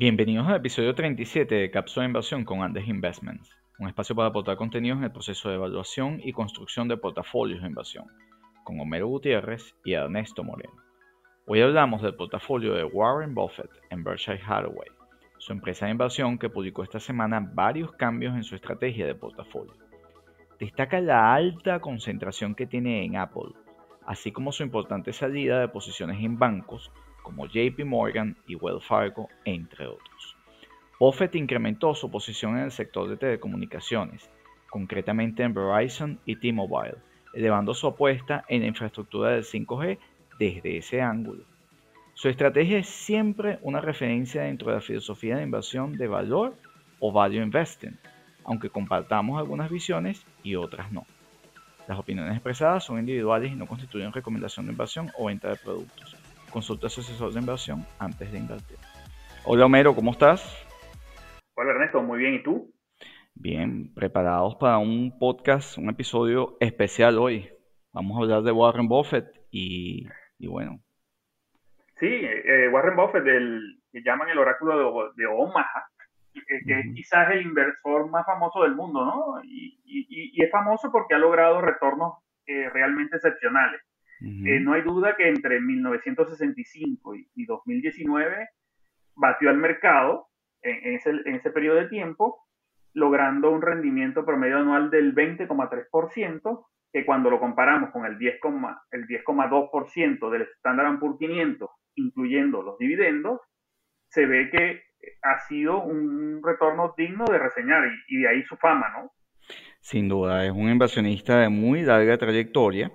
Bienvenidos al episodio 37 de Cápsula de Inversión con Andes Investments, un espacio para aportar contenidos en el proceso de evaluación y construcción de portafolios de inversión, con Homero Gutiérrez y Ernesto Moreno. Hoy hablamos del portafolio de Warren Buffett en Berkshire Hathaway, su empresa de inversión que publicó esta semana varios cambios en su estrategia de portafolio. Destaca la alta concentración que tiene en Apple, así como su importante salida de posiciones en bancos como JP Morgan y Wells Fargo, entre otros. Buffett incrementó su posición en el sector de telecomunicaciones, concretamente en Verizon y T-Mobile, elevando su apuesta en la infraestructura del 5G desde ese ángulo. Su estrategia es siempre una referencia dentro de la filosofía de inversión de valor o value investing, aunque compartamos algunas visiones y otras no. Las opiniones expresadas son individuales y no constituyen recomendación de inversión o venta de productos. Consulta a su asesor de inversión antes de invertir. Hola Homero, ¿cómo estás? Hola Ernesto, muy bien. ¿Y tú? Bien, preparados para un podcast, un episodio especial hoy. Vamos a hablar de Warren Buffett y, bueno. Sí, eh, Warren Buffett, el, que llaman el oráculo de, Omaha, eh, que es quizás el inversor más famoso del mundo, ¿no? Y, es famoso porque ha logrado retornos eh, realmente excepcionales. Eh, no hay duda que entre 1965 y, 2019 batió al mercado en, ese, periodo de tiempo, logrando un rendimiento promedio anual del 20,3%, que cuando lo comparamos con el 10,2% el 10 del Standard Poor's 500, incluyendo los dividendos, se ve que ha sido un retorno digno de reseñar y, y de ahí su fama, ¿no? Sin duda, es un inversionista de muy larga trayectoria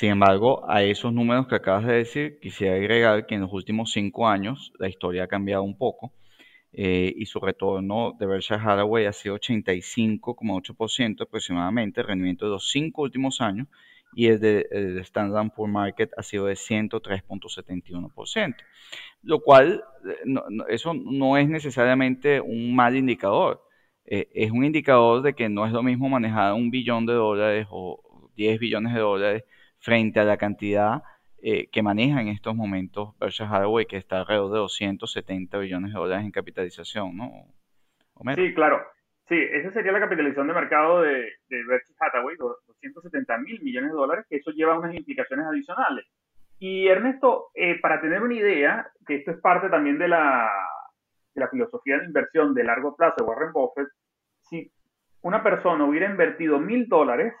sin embargo, a esos números que acabas de decir, quisiera agregar que en los últimos cinco años la historia ha cambiado un poco eh, y su retorno de Berkshire Hathaway ha sido 85,8% aproximadamente, el rendimiento de los cinco últimos años, y el de, Standard Poor's Market ha sido de 103.71%, lo cual eh, eso no es necesariamente un mal indicador. Eh, es un indicador de que no es lo mismo manejar un billón de dólares o 10 billones de dólares frente a la cantidad eh, que maneja en estos momentos Berkshire Hathaway, que está alrededor de 270 billones de dólares en capitalización, ¿no? Sí, claro. Sí, esa sería la capitalización de mercado de, de Berkshire Hathaway, 270 mil millones de dólares, que eso lleva unas implicaciones adicionales. Y Ernesto, eh, para tener una idea, que esto es parte también de la, de la filosofía de inversión de largo plazo de Warren Buffett, si una persona hubiera invertido mil dólares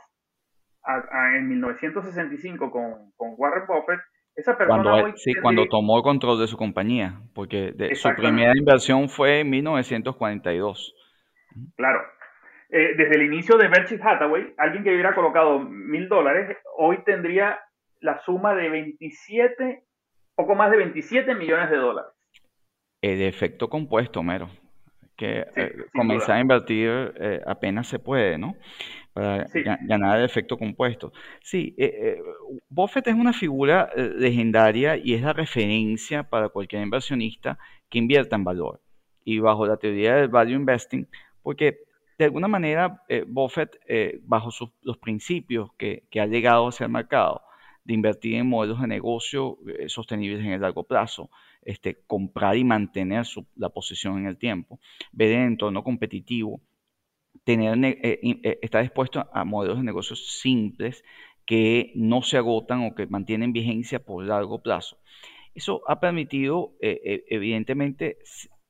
en 1965 con, con, Warren Buffett, esa persona cuando, sí, cuando tomó el control de su compañía, porque su primera inversión fue en 1942. Claro. Eh, desde el inicio de Berkshire Hathaway, alguien que hubiera colocado mil dólares, hoy tendría la suma de 27, poco más de 27 millones de dólares. El efecto compuesto, mero. Que eh, comenzar a invertir eh, apenas se puede, ¿no? para ganar el efecto compuesto. Sí, eh, eh, Buffett es una figura legendaria y es la referencia para cualquier inversionista que invierta en valor. Y bajo la teoría del value investing, porque de alguna manera Buffett, bajo los principios que, ha llegado hacia el mercado, de invertir en modelos de negocio sostenibles en el largo plazo, este, comprar y mantener la posición en el tiempo, ver el entorno competitivo, tener, eh, eh, está dispuesto a modelos de negocios simples que no se agotan o que mantienen vigencia por largo plazo. Eso ha permitido, eh, evidentemente,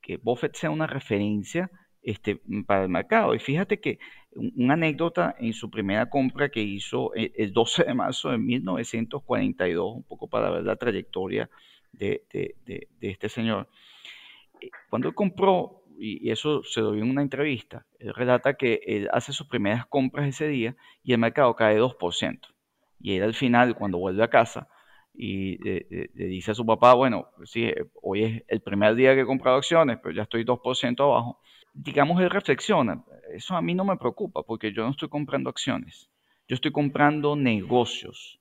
que Buffett sea una referencia este, para el mercado. Y fíjate que una anécdota en su primera compra que hizo el 12 de marzo de 1942, un poco para ver la trayectoria de, de este señor. Cuando él compró y, eso se lo vio en una entrevista, él relata que él hace sus primeras compras ese día y el mercado cae 2%. Y él al final, cuando vuelve a casa, y le, dice a su papá, bueno, sí, eh, hoy es el primer día que he comprado acciones, pero ya estoy 2% abajo. Digamos, él reflexiona, eso a mí no me preocupa porque yo no estoy comprando acciones, yo estoy comprando negocios.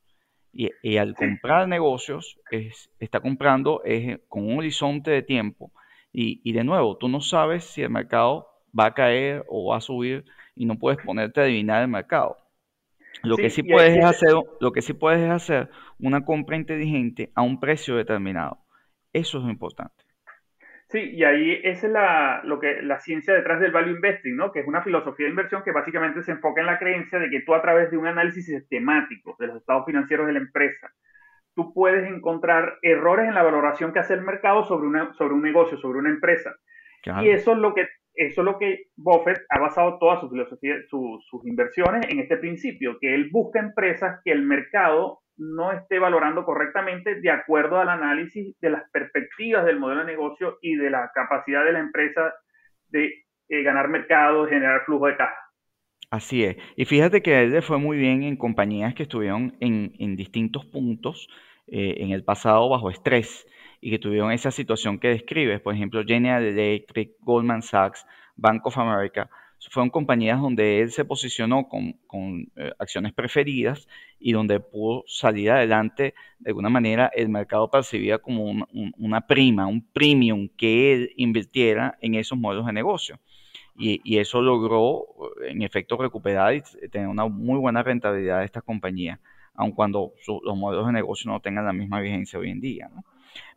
Y, al comprar negocios, es, está comprando es, con un horizonte de tiempo y, de nuevo, tú no sabes si el mercado va a caer o va a subir y no puedes ponerte a adivinar el mercado. Lo que sí puedes hacer, lo que sí puedes es hacer una compra inteligente a un precio determinado. Eso es lo importante. Sí, y ahí esa es la, lo que, la ciencia detrás del value investing, ¿no? que es una filosofía de inversión que básicamente se enfoca en la creencia de que tú a través de un análisis sistemático de los estados financieros de la empresa, tú puedes encontrar errores en la valoración que hace el mercado sobre, una, sobre un negocio, sobre una empresa. Y eso es lo que eso es lo que Buffett ha basado toda su filosofía, sus inversiones en este principio, que él busca empresas que el mercado no esté valorando correctamente de acuerdo al análisis de las perspectivas del modelo de negocio y de la capacidad de la empresa de eh, ganar mercado, generar flujo de caja. Así es. Y fíjate que él fue muy bien en compañías que estuvieron en, en distintos puntos eh, en el pasado bajo estrés y que tuvieron esa situación que describes, por ejemplo, General Electric, Goldman Sachs, Bank of America, fueron compañías donde él se posicionó con, eh, acciones preferidas y donde pudo salir adelante. De alguna manera, el mercado percibía como una prima, un premium que él invirtiera en esos modelos de negocio. Y, eso logró, en efecto, recuperar y tener una muy buena rentabilidad de estas compañías, aun cuando los modelos de negocio no tengan la misma vigencia hoy en día. ¿no?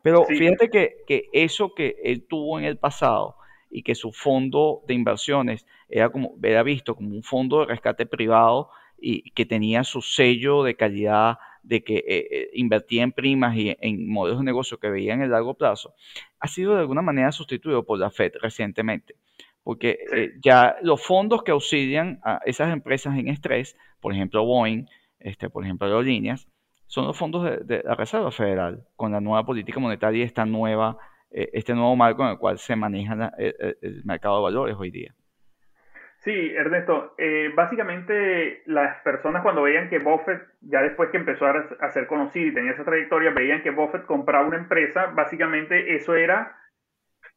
Pero fíjate que, que, eso que él tuvo en el pasado y que su fondo de inversiones era, como, era visto como un fondo de rescate privado y que tenía su sello de calidad de que eh, eh, invertía en primas y en modelos de negocio que veía en el largo plazo, ha sido de alguna manera sustituido por la Fed recientemente. Porque eh, ya los fondos que auxilian a esas empresas en estrés, por ejemplo Boeing, este, por ejemplo Aerolíneas, son los fondos de, la Reserva Federal, con la nueva política monetaria y esta nueva, este nuevo marco en el cual se maneja el, mercado de valores hoy día. Sí, Ernesto, eh, básicamente las personas cuando veían que Buffett, ya después que empezó a, ser conocido y tenía esa trayectoria, veían que Buffett compraba una empresa, básicamente eso era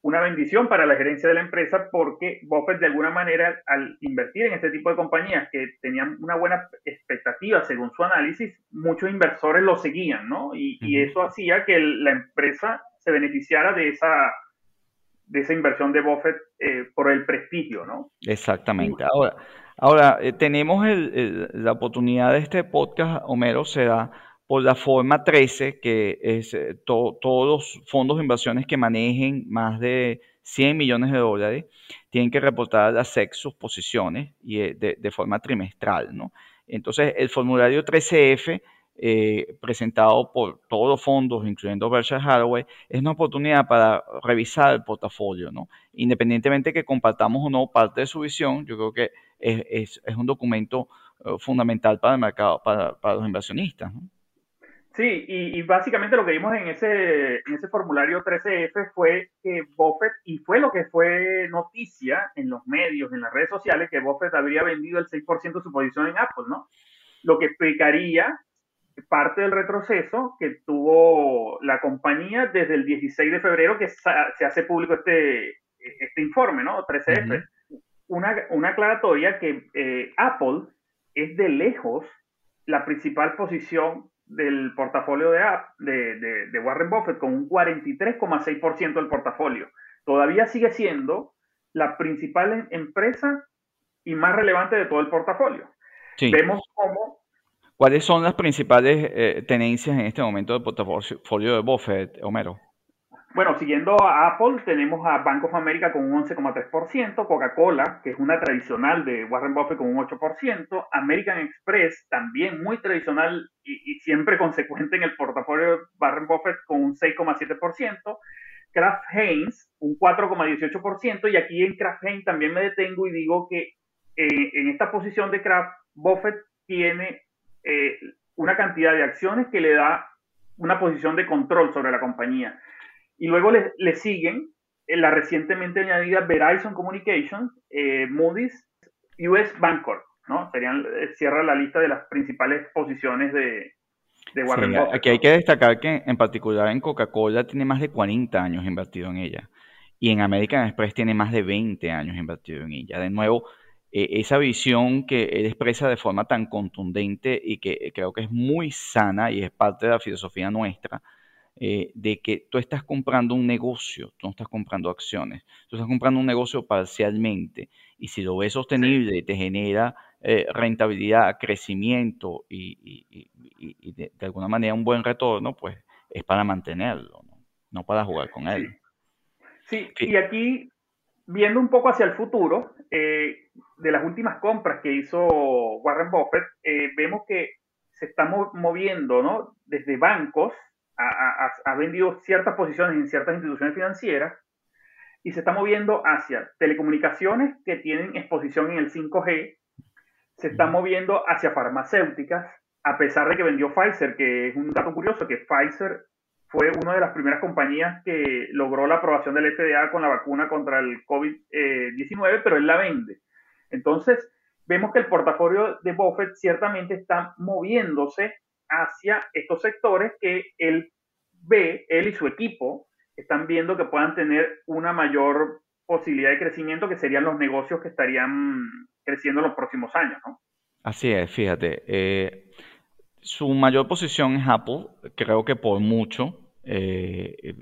una bendición para la gerencia de la empresa porque Buffett de alguna manera al invertir en este tipo de compañías que tenían una buena expectativa según su análisis, muchos inversores lo seguían, ¿no? Y, eso hacía que la empresa se beneficiara de esa, de esa inversión de Buffett eh, por el prestigio, ¿no? Exactamente. Ahora, ahora eh, tenemos la oportunidad de este podcast, Homero, se da por la forma 13, que es eh, todos los fondos de inversiones que manejen más de 100 millones de dólares, tienen que reportar a la SEC sus posiciones y eh, de, forma trimestral. ¿no? Entonces, el formulario 13F, eh, presentado por todos los fondos, incluyendo Berkshire Hathaway, es una oportunidad para revisar el portafolio. ¿no? Independientemente de que compartamos o no parte de su visión, yo creo que es, un documento fundamental para el mercado, para, los inversionistas. ¿no? Sí, y, básicamente lo que vimos en ese, en ese formulario 13F fue que Buffett, y fue lo que fue noticia en los medios, en las redes sociales, que Buffett habría vendido el 6% de su posición en Apple, ¿no? Lo que explicaría parte del retroceso que tuvo la compañía desde el 16 de febrero que se hace público este, este informe, ¿no? 13F. una, una, aclaratoria que eh, Apple es de lejos la principal posición del portafolio de, de, de, Warren Buffett con un 43,6% del portafolio. Todavía sigue siendo la principal empresa y más relevante de todo el portafolio. Vemos cómo... ¿Cuáles son las principales eh, tenencias en este momento del portafolio de Buffett, Homero? Bueno, siguiendo a Apple, tenemos a Bank of America con un 11,3%, Coca-Cola, que es una tradicional de Warren Buffett con un 8%, American Express, también muy tradicional y, siempre consecuente en el portafolio de Warren Buffett con un 6,7%, Kraft Heinz, un 4,18%, y aquí en Kraft Heinz también me detengo y digo que eh, en esta posición de Kraft, Buffett tiene eh, una cantidad de acciones que le da una posición de control sobre la compañía. Y luego le, le siguen la recientemente añadida Verizon Communications, eh, Moody's, US Bancorp, ¿no? Serían, eh, cierra la lista de las principales posiciones de, de Warren Buffett. Aquí hay que destacar que en particular en Coca-Cola tiene más de 40 años invertido en ella. Y en American Express tiene más de 20 años invertido en ella. De nuevo, eh, esa visión que él expresa de forma tan contundente y que creo que es muy sana y es parte de la filosofía nuestra, eh, de que tú estás comprando un negocio, tú no estás comprando acciones, tú estás comprando un negocio parcialmente y si lo ves sostenible te genera eh, rentabilidad, crecimiento y, de, alguna manera un buen retorno, pues es para mantenerlo, no, para jugar con él. Sí, y aquí, viendo un poco hacia el futuro, eh, de las últimas compras que hizo Warren Buffett, eh, vemos que se está moviendo, ¿no? Desde bancos, ha vendido ciertas posiciones en ciertas instituciones financieras y se está moviendo hacia telecomunicaciones que tienen exposición en el 5G, se está moviendo hacia farmacéuticas, a pesar de que vendió Pfizer, que es un dato curioso, que Pfizer fue una de las primeras compañías que logró la aprobación del FDA con la vacuna contra el COVID-19, pero él la vende. Entonces, vemos que el portafolio de Buffett ciertamente está moviéndose hacia estos sectores que él ve, él y su equipo, están viendo que puedan tener una mayor posibilidad de crecimiento, que serían los negocios que estarían creciendo en los próximos años, ¿no? Así es, fíjate. Eh, su mayor posición es Apple, creo que por mucho. Eh,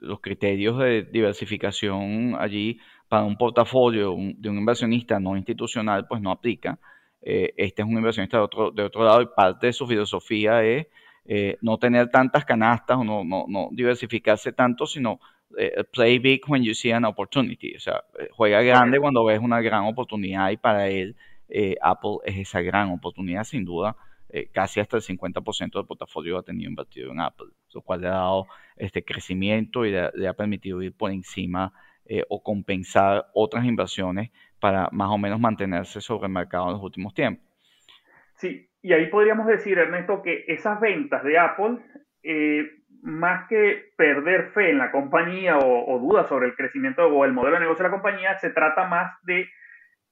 los criterios de diversificación allí para un portafolio de un inversionista no institucional pues no aplica. Eh, este es un inversionista de otro, de otro lado y parte de su filosofía es eh, no tener tantas canastas o no, no, no diversificarse tanto, sino eh, play big when you see an opportunity. O sea, eh, juega grande cuando ves una gran oportunidad y para él Apple es esa gran oportunidad, sin duda. Casi hasta el 50% del portafolio ha tenido invertido en Apple, lo cual le ha dado este crecimiento y le, ha permitido ir por encima o compensar otras inversiones para más o menos mantenerse sobre el mercado en los últimos tiempos. Sí, y ahí podríamos decir, Ernesto, que esas ventas de Apple, eh, más que perder fe en la compañía o, dudas sobre el crecimiento o el modelo de negocio de la compañía, se trata más de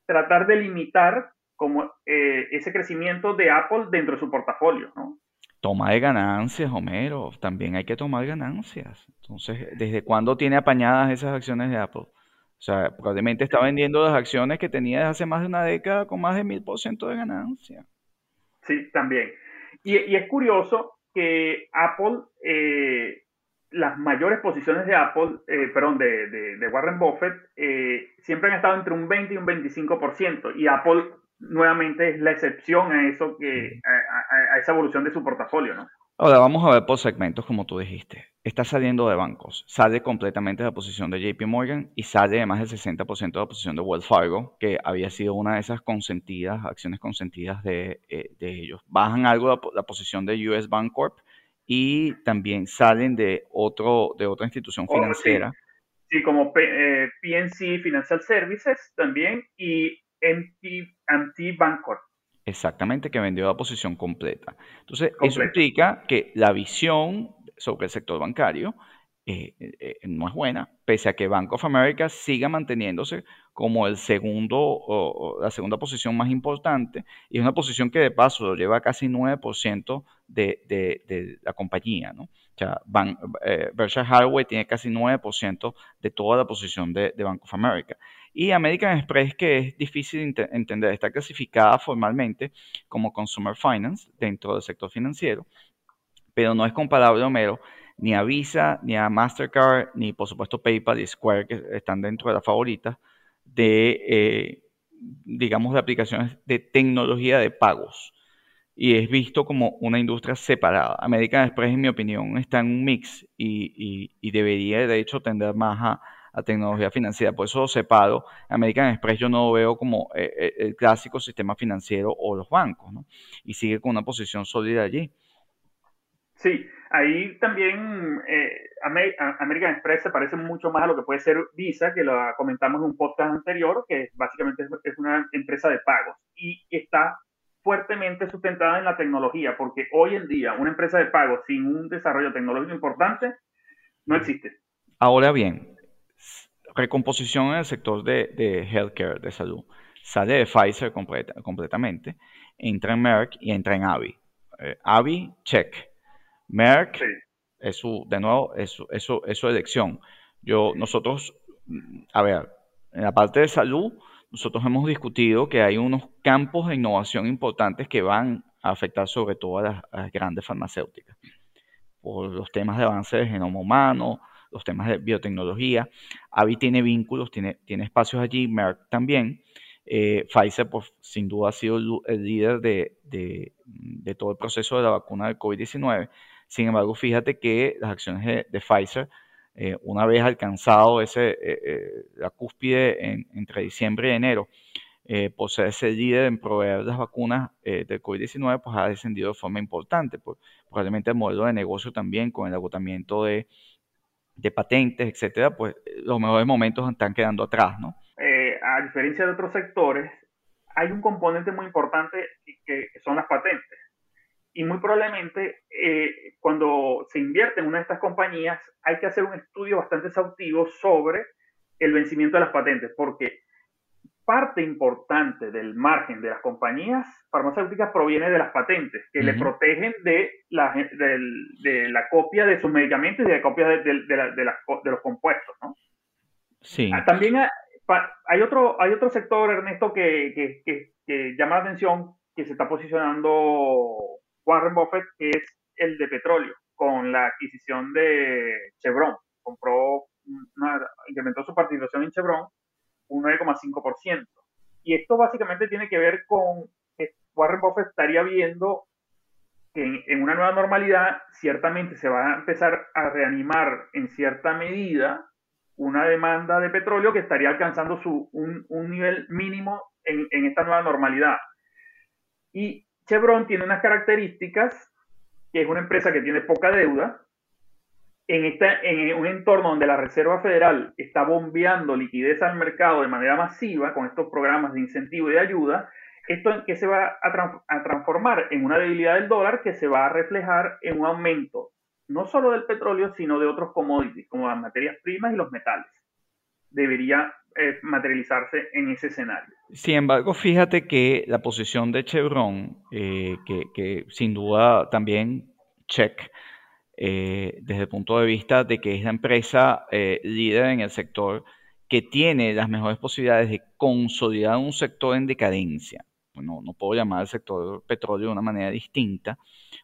tratar de limitar como eh, ese crecimiento de Apple dentro de su portafolio, ¿no? Toma de ganancias, Homero, también hay que tomar ganancias. Entonces, ¿desde cuándo tiene apañadas esas acciones de Apple? O sea, probablemente está vendiendo las acciones que tenía desde hace más de una década con más de mil por ciento de ganancia. Sí, también. Y, es curioso que Apple, eh, las mayores posiciones de Apple, eh, perdón, de, Warren Buffett, eh, siempre han estado entre un 20 y un 25%. Y Apple nuevamente es la excepción a eso que, a, a esa evolución de su portafolio, ¿no? Ahora vamos a ver por segmentos, como tú dijiste. Está saliendo de bancos, sale completamente de la posición de JP Morgan y sale de más del 60% de la posición de Wells Fargo, que había sido una de esas consentidas, acciones consentidas de, eh, ellos. Bajan algo la, posición de US Bank Corp y también salen de, otro, de otra institución oh, financiera. sí. como PNC eh, Financial Services también y MT, MT Bancorp. Exactamente, que vendió la posición completa. Entonces, eso implica que la visión sobre el sector bancario eh, eh, no es buena, pese a que Bank of America siga manteniéndose como el segundo, o, la segunda posición más importante, y es una posición que de paso lo lleva casi 9% de, de, la compañía. ¿no? O sea, eh, Berkshire Hathaway tiene casi 9% de toda la posición de, de Bank of America. Y American Express, que es difícil de entender, está clasificada formalmente como Consumer Finance dentro del sector financiero, pero no es comparable, ni a Visa, ni a Mastercard, ni por supuesto PayPal y Square, que están dentro de las favoritas, de, eh, digamos, de aplicaciones de tecnología de pagos. Y es visto como una industria separada. American Express, en mi opinión, está en un mix y, y debería, de hecho, tender más a a tecnología financiera. Por eso separo. American Express yo no lo veo como eh, eh, el clásico sistema financiero o los bancos, ¿no? Y sigue con una posición sólida allí. Sí, ahí también eh, American Express se parece mucho más a lo que puede ser Visa, que lo comentamos en un podcast anterior, que básicamente es una empresa de pagos y está fuertemente sustentada en la tecnología, porque hoy en día una empresa de pagos sin un desarrollo tecnológico importante no existe. Ahora bien, recomposición en el sector de, healthcare, de salud. Sale de Pfizer completamente, entra en Merck y entra en Avi. Eh, Avi, check. Merck, es su, de nuevo, es su, es, su, elección. Yo, nosotros, a ver, en la parte de salud, nosotros hemos discutido que hay unos campos de innovación importantes que van a afectar sobre todo a las, las grandes farmacéuticas, por los temas de avance de genoma humano, los temas de biotecnología. Avi tiene vínculos, tiene, tiene espacios allí, Merck también. Eh, Pfizer, pues, sin duda, ha sido el, líder de, de, todo el proceso de la vacuna del COVID-19. Sin embargo, fíjate que las acciones de, Pfizer una vez alcanzado ese, la cúspide entre diciembre y enero, por ser ese líder en proveer las vacunas del COVID-19, pues ha descendido de forma importante. Probablemente el modelo de negocio también, con el agotamiento de, de patentes, etcétera, pues los mejores momentos están quedando atrás, ¿no? a diferencia de otros sectores, hay un componente muy importante que son las patentes. Y muy probablemente eh, cuando se invierte en una de estas compañías hay que hacer un estudio bastante exhaustivo sobre el vencimiento de las patentes, porque parte importante del margen de las compañías farmacéuticas proviene de las patentes, que le protegen de la, de, la, copia de sus medicamentos y de la copia de, de los compuestos. ¿no? Sí. Ah, también hay otro, hay otro sector, Ernesto, que, que, llama la atención, que se está posicionando Warren Buffett, que es el de petróleo, con la adquisición de Chevron. Compró, incrementó su participación en Chevron un 9,5%. Y esto básicamente tiene que ver con que Warren Buffett estaría viendo que en, una nueva normalidad ciertamente se va a empezar a reanimar en cierta medida una demanda de petróleo que estaría alcanzando su, un, un nivel mínimo en, en, esta nueva normalidad. Y Chevron tiene unas características, que es una empresa que tiene poca deuda, en, esta, en un entorno donde la Reserva Federal está bombeando liquidez al mercado de manera masiva con estos programas de incentivo y de ayuda, esto que se va a, transformar en una debilidad del dólar que se va a reflejar en un aumento no solo del petróleo, sino de otros commodities, como las materias primas y los metales. Debería eh, materializarse en ese escenario. Sin embargo, fíjate que la posición de Chevron, eh, que, sin duda también check, eh, desde el punto de vista de que es la empresa líder en el sector que tiene las mejores posibilidades de consolidar un sector en decadencia. No, no puedo llamar al sector petróleo de una manera distinta,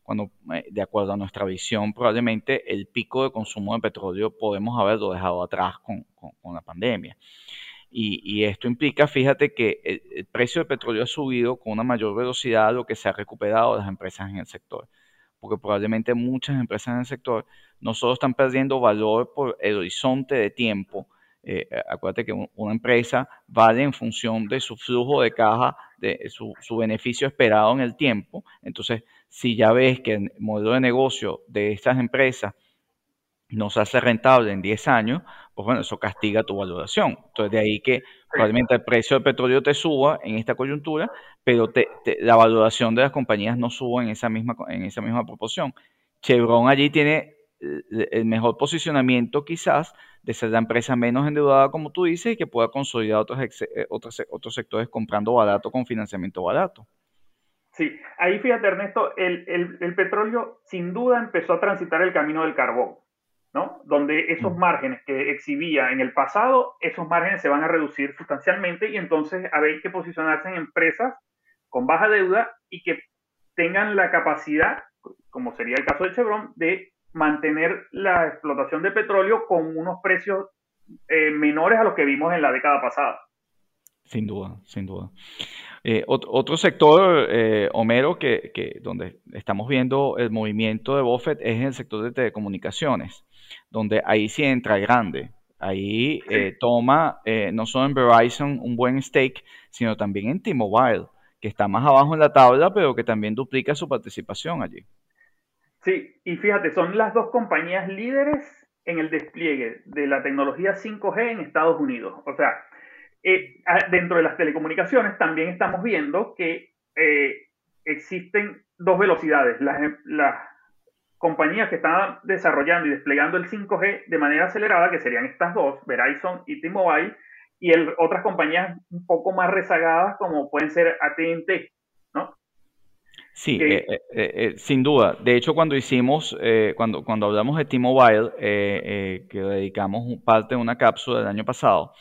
cuando eh, de acuerdo a nuestra visión probablemente el pico de consumo de petróleo podemos haberlo dejado atrás con, la pandemia. Y, y, esto implica, fíjate, que el, precio del petróleo ha subido con una mayor velocidad a lo que se ha recuperado las empresas en el sector. Porque probablemente muchas empresas en el sector no solo están perdiendo valor por el horizonte de tiempo, eh, acuérdate que una empresa vale en función de su flujo de caja, de su, su, beneficio esperado en el tiempo. Entonces, si ya ves que el modelo de negocio de estas empresas no se hace rentable en 10 años, pues bueno, eso castiga tu valoración. Entonces, de ahí que probablemente el precio del petróleo te suba en esta coyuntura, pero la valoración de las compañías no suba en esa misma, en esa misma proporción. Chevron allí tiene el mejor posicionamiento quizás de ser la empresa menos endeudada, como tú dices, y que pueda consolidar otros, eh, otros, otros sectores comprando barato con financiamiento barato. Sí, ahí fíjate Ernesto, el, el, el, petróleo sin duda empezó a transitar el camino del carbón, ¿no? Donde esos mm. márgenes que exhibía en el pasado, esos márgenes se van a reducir sustancialmente y entonces habéis que posicionarse en empresas con baja deuda y que tengan la capacidad, como sería el caso de Chevron, de mantener la explotación de petróleo con unos precios eh, menores a los que vimos en la década pasada. Sin duda, sin duda. Eh, otro, sector, eh, Homero, que, que, donde estamos viendo el movimiento de Buffett es en el sector de telecomunicaciones, donde ahí sí entra grande. Ahí toma no solo en Verizon un buen stake, sino también en T-Mobile, que está más abajo en la tabla, pero que también duplica su participación allí. Sí, y fíjate, son las dos compañías líderes en el despliegue de la tecnología 5G en Estados Unidos. O sea, eh, dentro de las telecomunicaciones también estamos viendo que eh, existen dos velocidades. Las, las, compañías que están desarrollando y desplegando el 5G de manera acelerada, que serían estas dos, Verizon y T-Mobile, y el, otras compañías un poco más rezagadas como pueden ser AT&T, Sí, eh, eh, eh, sin duda. De hecho, cuando hicimos, cuando, cuando hablamos de T-Mobile, que dedicamos parte de una cápsula del año pasado,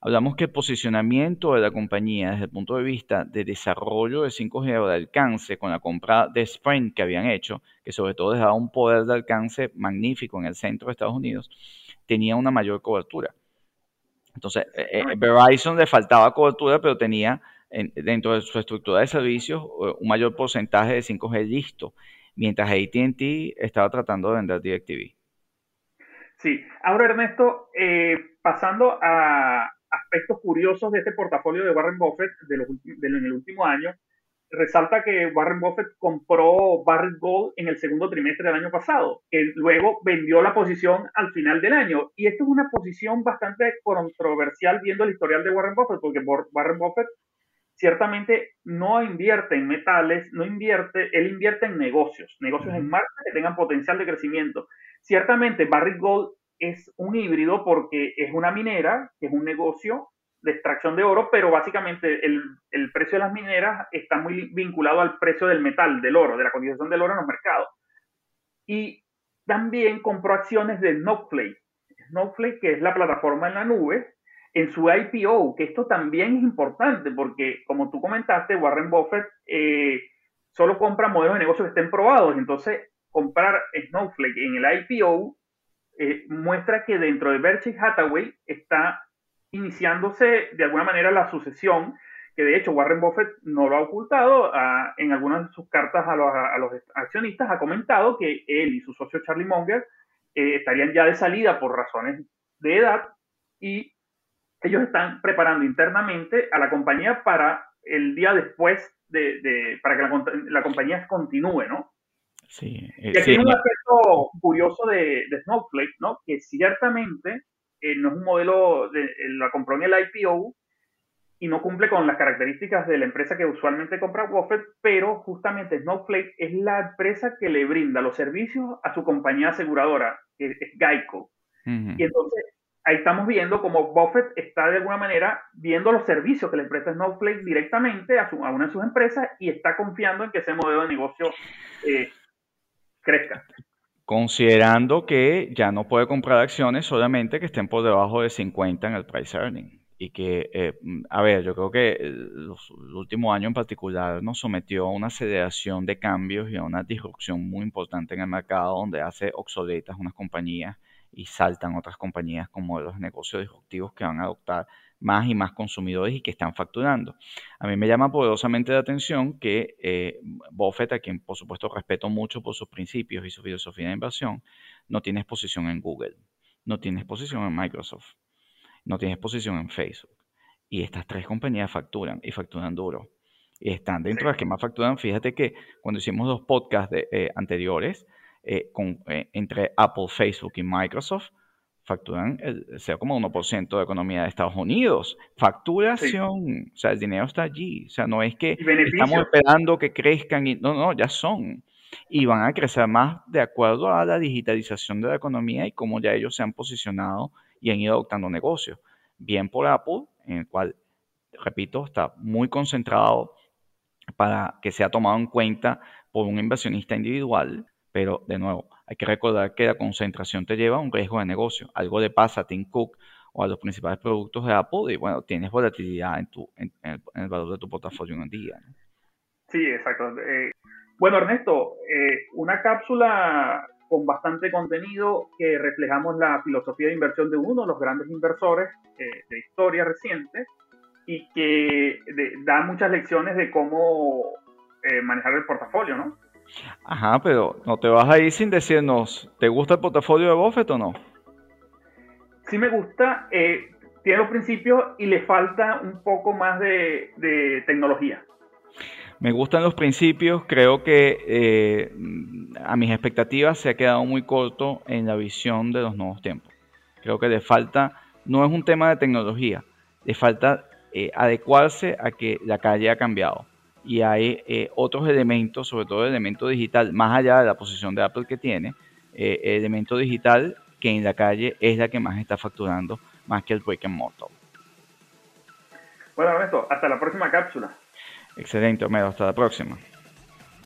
hablamos que el posicionamiento de la compañía desde el punto de vista de desarrollo de 5G o de alcance con la compra de Sprint que habían hecho, que sobre todo dejaba un poder de alcance magnífico en el centro de Estados Unidos, tenía una mayor cobertura. Entonces, Verizon le faltaba cobertura, pero tenía dentro de su estructura de servicios eh, un mayor porcentaje de 5G listo, mientras ATT estaba tratando de vender DirecTV. Sí, ahora Ernesto, eh, pasando a aspectos curiosos de este portafolio de Warren Buffett de los, en el último año, resalta que Warren Buffett compró Barrick Gold en el segundo trimestre del año pasado, que luego vendió la posición al final del año. Y esto es una posición bastante controversial viendo el historial de Warren Buffett, porque Warren Buffett ciertamente no invierte en metales, no invierte, él invierte en negocios, negocios en marca que tengan potencial de crecimiento. Ciertamente Barrick Gold es un híbrido porque es una minera, que es un negocio de extracción de oro, pero básicamente el, el, precio de las mineras está muy vinculado al precio del metal, del oro, de la cotización del oro en los mercados. Y también compró acciones de Snowflake. Snowflake, que es la plataforma en la nube, en su IPO, que esto también es importante porque, como tú comentaste, Warren Buffett eh, solo compra modelos de negocio que estén probados. Entonces, comprar Snowflake en el IPO eh, muestra que dentro de Berkshire Hathaway está iniciándose de alguna manera la sucesión, que de hecho Warren Buffett no lo ha ocultado, en algunas de sus cartas a los, accionistas ha comentado que él y su socio Charlie Munger eh, estarían ya de salida por razones de edad y ellos están preparando internamente a la compañía para el día después de, para que la, compañía continúe, ¿no? Sí. y aquí hay un aspecto curioso de, de Snowflake, ¿no? Que ciertamente eh, no es un modelo, de, eh, la compró en el IPO y no cumple con las características de la empresa que usualmente compra Buffett, pero justamente Snowflake es la empresa que le brinda los servicios a su compañía aseguradora, que es Geico. Y entonces ahí estamos viendo cómo Buffett está de alguna manera viendo los servicios que le presta Snowflake directamente a, su, a una de sus empresas y está confiando en que ese modelo de negocio eh, crezca considerando que ya no puede comprar acciones solamente que estén por debajo de 50 en el price earning. Y que, eh, a ver, yo creo que los, el último año en particular nos sometió a una aceleración de cambios y a una disrupción muy importante en el mercado donde hace obsoletas unas compañías y saltan otras compañías con modelos de negocio disruptivos que van a adoptar más y más consumidores y que están facturando. A mí me llama poderosamente la atención que eh, Buffett, a quien por supuesto respeto mucho por sus principios y su filosofía de inversión, no tiene exposición en Google, no tiene exposición en Microsoft, no tiene exposición en Facebook. Y estas tres compañías facturan y facturan duro. Y están dentro de las que más facturan. Fíjate que cuando hicimos dos podcasts eh, anteriores, eh, con, entre Apple, Facebook y Microsoft, facturan el 0,1% de economía de Estados Unidos. Facturación, o sea, el dinero está allí. O sea, no es que estamos esperando que crezcan y no, no, ya son. Y van a crecer más de acuerdo a la digitalización de la economía y cómo ya ellos se han posicionado y han ido adoptando negocios. Bien por Apple, en el cual, repito, está muy concentrado para que sea tomado en cuenta por un inversionista individual, pero de nuevo, hay que recordar que la concentración te lleva a un riesgo de negocio. Algo le pasa a Tim Cook o a los principales productos de Apple y bueno, tienes volatilidad en, tu, en, el, valor de tu portafolio en el día. Sí, exacto. Eh, bueno, Ernesto, eh, una cápsula con bastante contenido que reflejamos la filosofía de inversión de uno de los grandes inversores eh, de historia reciente y que da muchas lecciones de cómo manejar el portafolio, ¿no? Ajá, pero no te vas a ir sin decirnos, ¿te gusta el portafolio de Buffett o no? Sí me gusta, eh, tiene los principios y le falta un poco más de, tecnología. Me gustan los principios, creo que eh, a mis expectativas se ha quedado muy corto en la visión de los nuevos tiempos. Creo que le falta, no es un tema de tecnología, le falta eh, adecuarse a que la calle ha cambiado y hay eh, otros elementos, sobre todo el elemento digital, más allá de la posición de Apple que tiene, eh, el elemento digital que en la calle es la que más está facturando, más que el brick and mortar. Bueno, Ernesto, hasta la próxima cápsula. Excelente, Homero, hasta la próxima.